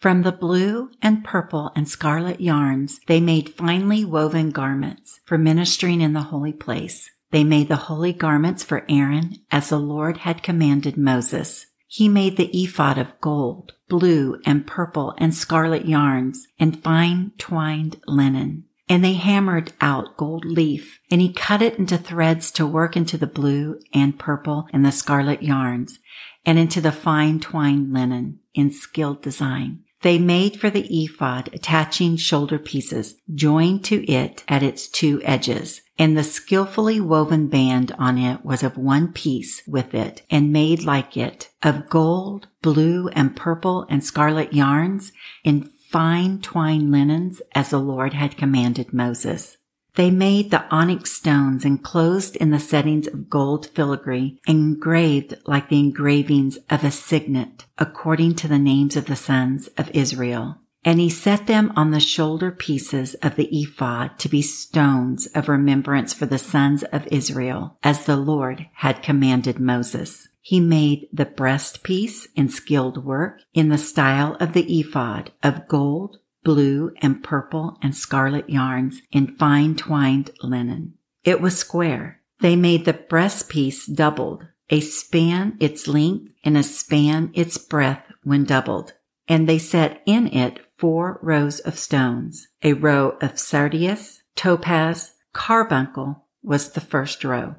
From the blue and purple and scarlet yarns, they made finely woven garments for ministering in the holy place. They made the holy garments for Aaron as the Lord had commanded Moses. He made the ephod of gold, blue and purple and scarlet yarns and fine twined linen. And they hammered out gold leaf and he cut it into threads to work into the blue and purple and the scarlet yarns and into the fine twined linen in skilled design. They made for the ephod attaching shoulder pieces joined to it at its two edges, and the skillfully woven band on it was of one piece with it and made like it of gold, blue and purple and scarlet yarns in fine twined linens as the Lord had commanded Moses. They made the onyx stones enclosed in the settings of gold filigree, engraved like the engravings of a signet, according to the names of the sons of Israel. And he set them on the shoulder pieces of the ephod to be stones of remembrance for the sons of Israel, as the Lord had commanded Moses. He made the breastpiece in skilled work in the style of the ephod of gold, blue and purple and scarlet yarns in fine twined linen. It was square. They made the breastpiece doubled, a span its length and a span its breadth when doubled. And they set in it four rows of stones. A row of sardius, topaz, carbuncle was the first row.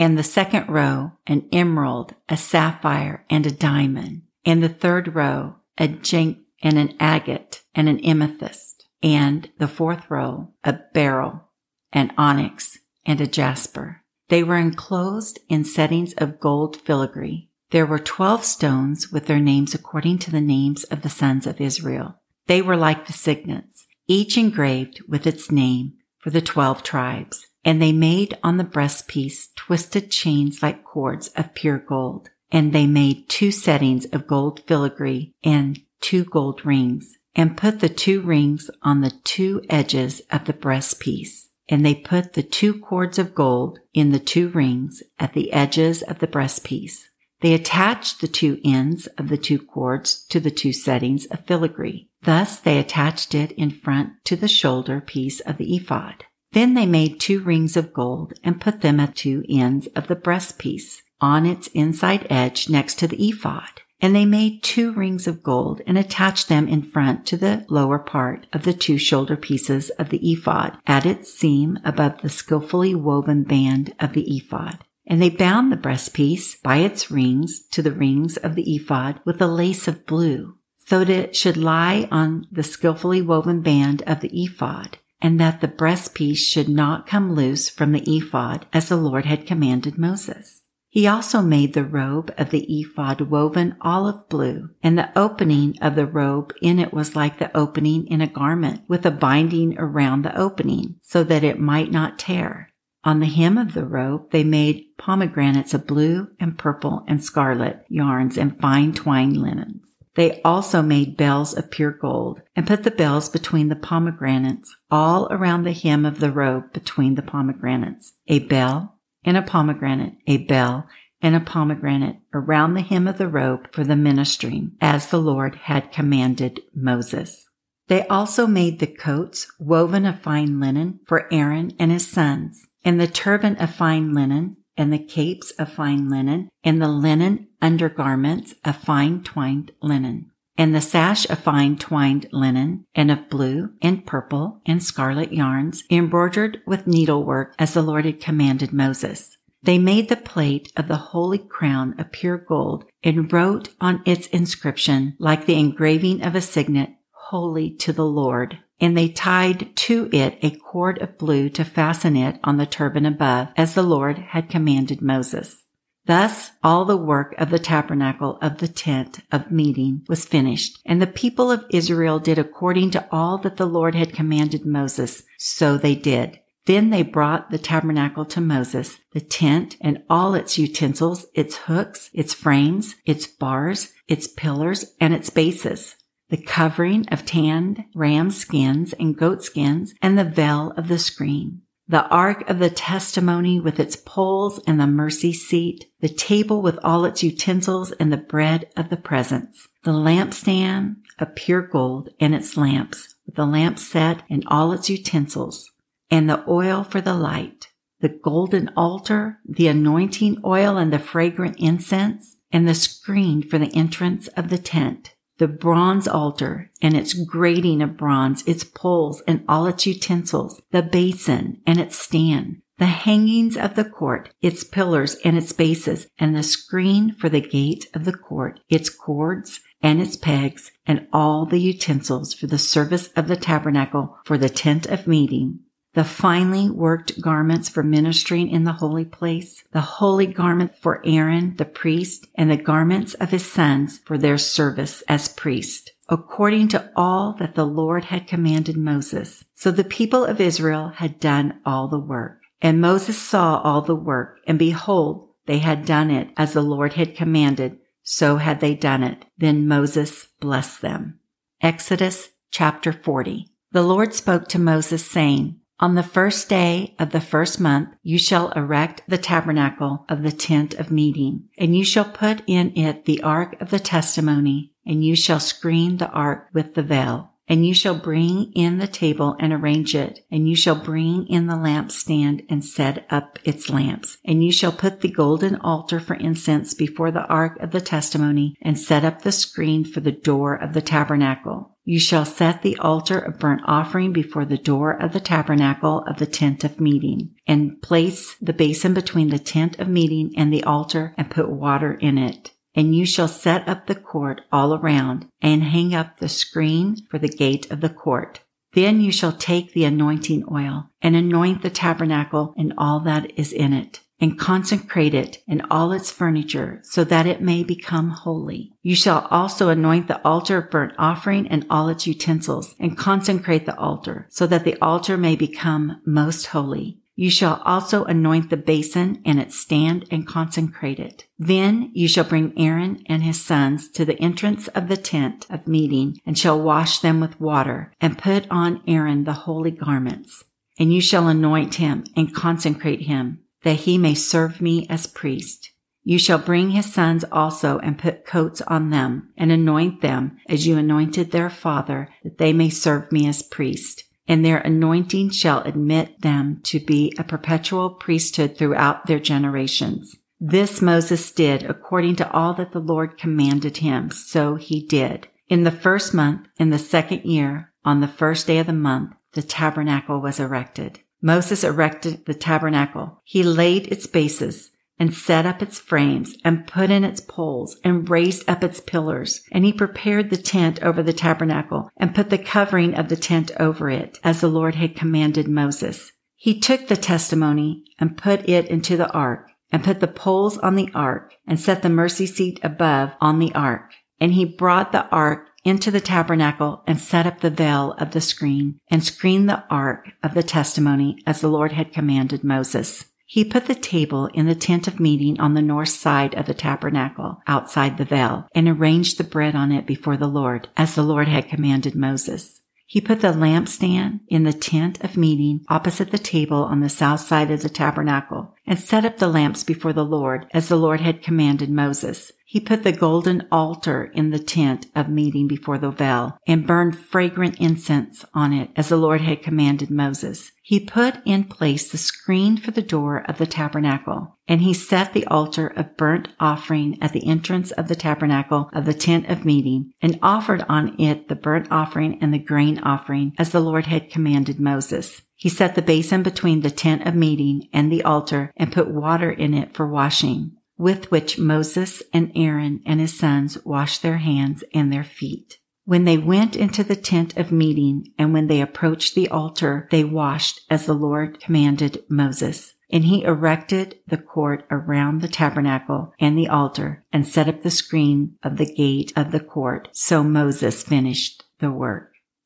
And the second row, an emerald, a sapphire, and a diamond. And the third row, a jacinth and an agate and an amethyst. And the fourth row, a beryl, an onyx, and a jasper. They were enclosed in settings of gold filigree. There were twelve stones with their names according to the names of the sons of Israel. They were like the signets, each engraved with its name for the twelve tribes. And they made on the breastpiece twisted chains like cords of pure gold. And they made two settings of gold filigree and two gold rings and put the two rings on the two edges of the breastpiece. And they put the two cords of gold in the two rings at the edges of the breastpiece. They attached the two ends of the two cords to the two settings of filigree. Thus they attached it in front to the shoulder piece of the ephod. Then they made two rings of gold and put them at two ends of the breastpiece on its inside edge next to the ephod. And they made two rings of gold and attached them in front to the lower part of the two shoulder pieces of the ephod at its seam above the skillfully woven band of the ephod. And they bound the breastpiece by its rings to the rings of the ephod with a lace of blue, so that it should lie on the skillfully woven band of the ephod, and that the breastpiece should not come loose from the ephod as the Lord had commanded Moses. He also made the robe of the ephod woven olive blue, and the opening of the robe in it was like the opening in a garment, with a binding around the opening, so that it might not tear. On the hem of the robe they made pomegranates of blue and purple and scarlet yarns and fine twined linens. They also made bells of pure gold and put the bells between the pomegranates all around the hem of the robe between the pomegranates. A bell and a pomegranate, a bell, and a pomegranate around the hem of the robe for the ministering, as the Lord had commanded Moses. They also made the coats woven of fine linen for Aaron and his sons, and the turban of fine linen, and the capes of fine linen, and the linen undergarments of fine twined linen and the sash of fine twined linen and of blue and purple and scarlet yarns embroidered with needlework as the Lord had commanded Moses. They made the plate of the holy crown of pure gold and wrote on its inscription like the engraving of a signet, holy to the Lord. and they tied to it a cord of blue to fasten it on the turban above, as the Lord had commanded Moses. Thus all the work of the tabernacle of the tent of meeting was finished, and the people of Israel did according to all that the Lord had commanded Moses, so they did. Then they brought the tabernacle to Moses, the tent and all its utensils, its hooks, its frames, its bars, its pillars, and its bases, the covering of tanned ram skins and goat skins, and the veil of the screen, the ark of the testimony with its poles and the mercy seat, the table with all its utensils and the bread of the presence, the lampstand of pure gold and its lamps, with the lamp set and all its utensils, and the oil for the light, the golden altar, the anointing oil and the fragrant incense, and the screen for the entrance of the tent, the bronze altar and its grating of bronze, its poles and all its utensils, the basin and its stand, the hangings of the court, its pillars and its bases, and the screen for the gate of the court, its cords and its pegs, and all the utensils for the service of the tabernacle for the tent of meeting, the finely worked garments for ministering in the holy place, the holy garment for Aaron the priest, and the garments of his sons for their service as priest, according to all that the Lord had commanded Moses. So the people of Israel had done all the work. And Moses saw all the work, and behold, they had done it as the Lord had commanded, so had they done it. Then Moses blessed them. Exodus chapter 40. The Lord spoke to Moses saying, on the first day of the first month, you shall erect the tabernacle of the tent of meeting, and you shall put in it the ark of the testimony, and you shall screen the ark with the veil. And you shall bring in the table and arrange it, and you shall bring in the lampstand and set up its lamps. And you shall put the golden altar for incense before the ark of the testimony, and set up the screen for the door of the tabernacle. You shall set the altar of burnt offering before the door of the tabernacle of the tent of meeting, and place the basin between the tent of meeting and the altar, and put water in it. And you shall set up the court all around, and hang up the screen for the gate of the court. Then you shall take the anointing oil, and anoint the tabernacle and all that is in it and consecrate it and all its furniture so that it may become holy. You shall also anoint the altar of burnt offering and all its utensils and consecrate the altar so that the altar may become most holy. You shall also anoint the basin and its stand and consecrate it. Then you shall bring Aaron and his sons to the entrance of the tent of meeting and shall wash them with water and put on Aaron the holy garments. And you shall anoint him and consecrate him that he may serve me as priest. You shall bring his sons also and put coats on them and anoint them as you anointed their father that they may serve me as priest. And their anointing shall admit them to be a perpetual priesthood throughout their generations. This Moses did according to all that the Lord commanded him. So he did. In the first month, in the second year, on the first day of the month, the tabernacle was erected. Moses erected the tabernacle. He laid its bases and set up its frames and put in its poles and raised up its pillars. And he prepared the tent over the tabernacle and put the covering of the tent over it as the Lord had commanded Moses. He took the testimony and put it into the ark and put the poles on the ark and set the mercy seat above on the ark. And he brought the ark into the tabernacle and set up the veil of the screen and screened the ark of the testimony as the Lord had commanded Moses. He put the table in the tent of meeting on the north side of the tabernacle outside the veil and arranged the bread on it before the Lord as the Lord had commanded Moses. He put the lampstand in the tent of meeting opposite the table on the south side of the tabernacle and set up the lamps before the Lord as the Lord had commanded Moses. He put the golden altar in the tent of meeting before the veil and burned fragrant incense on it as the Lord had commanded Moses. He put in place the screen for the door of the tabernacle and he set the altar of burnt offering at the entrance of the tabernacle of the tent of meeting and offered on it the burnt offering and the grain offering as the Lord had commanded Moses. He set the basin between the tent of meeting and the altar and put water in it for washing with which Moses and Aaron and his sons washed their hands and their feet. When they went into the tent of meeting and when they approached the altar, they washed as the Lord commanded Moses. And he erected the court around the tabernacle and the altar and set up the screen of the gate of the court. So Moses finished the work.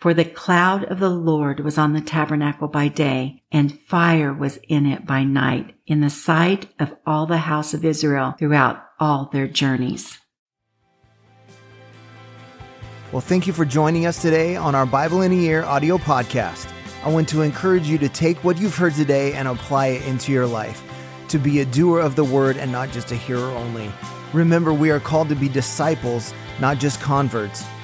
For the cloud of the Lord was on the tabernacle by day, and fire was in it by night, in the sight of all the house of Israel throughout all their journeys. Well, thank you for joining us today on our Bible in a Year audio podcast. I want to encourage you to take what you've heard today and apply it into your life, to be a doer of the word and not just a hearer only. Remember, we are called to be disciples, not just converts.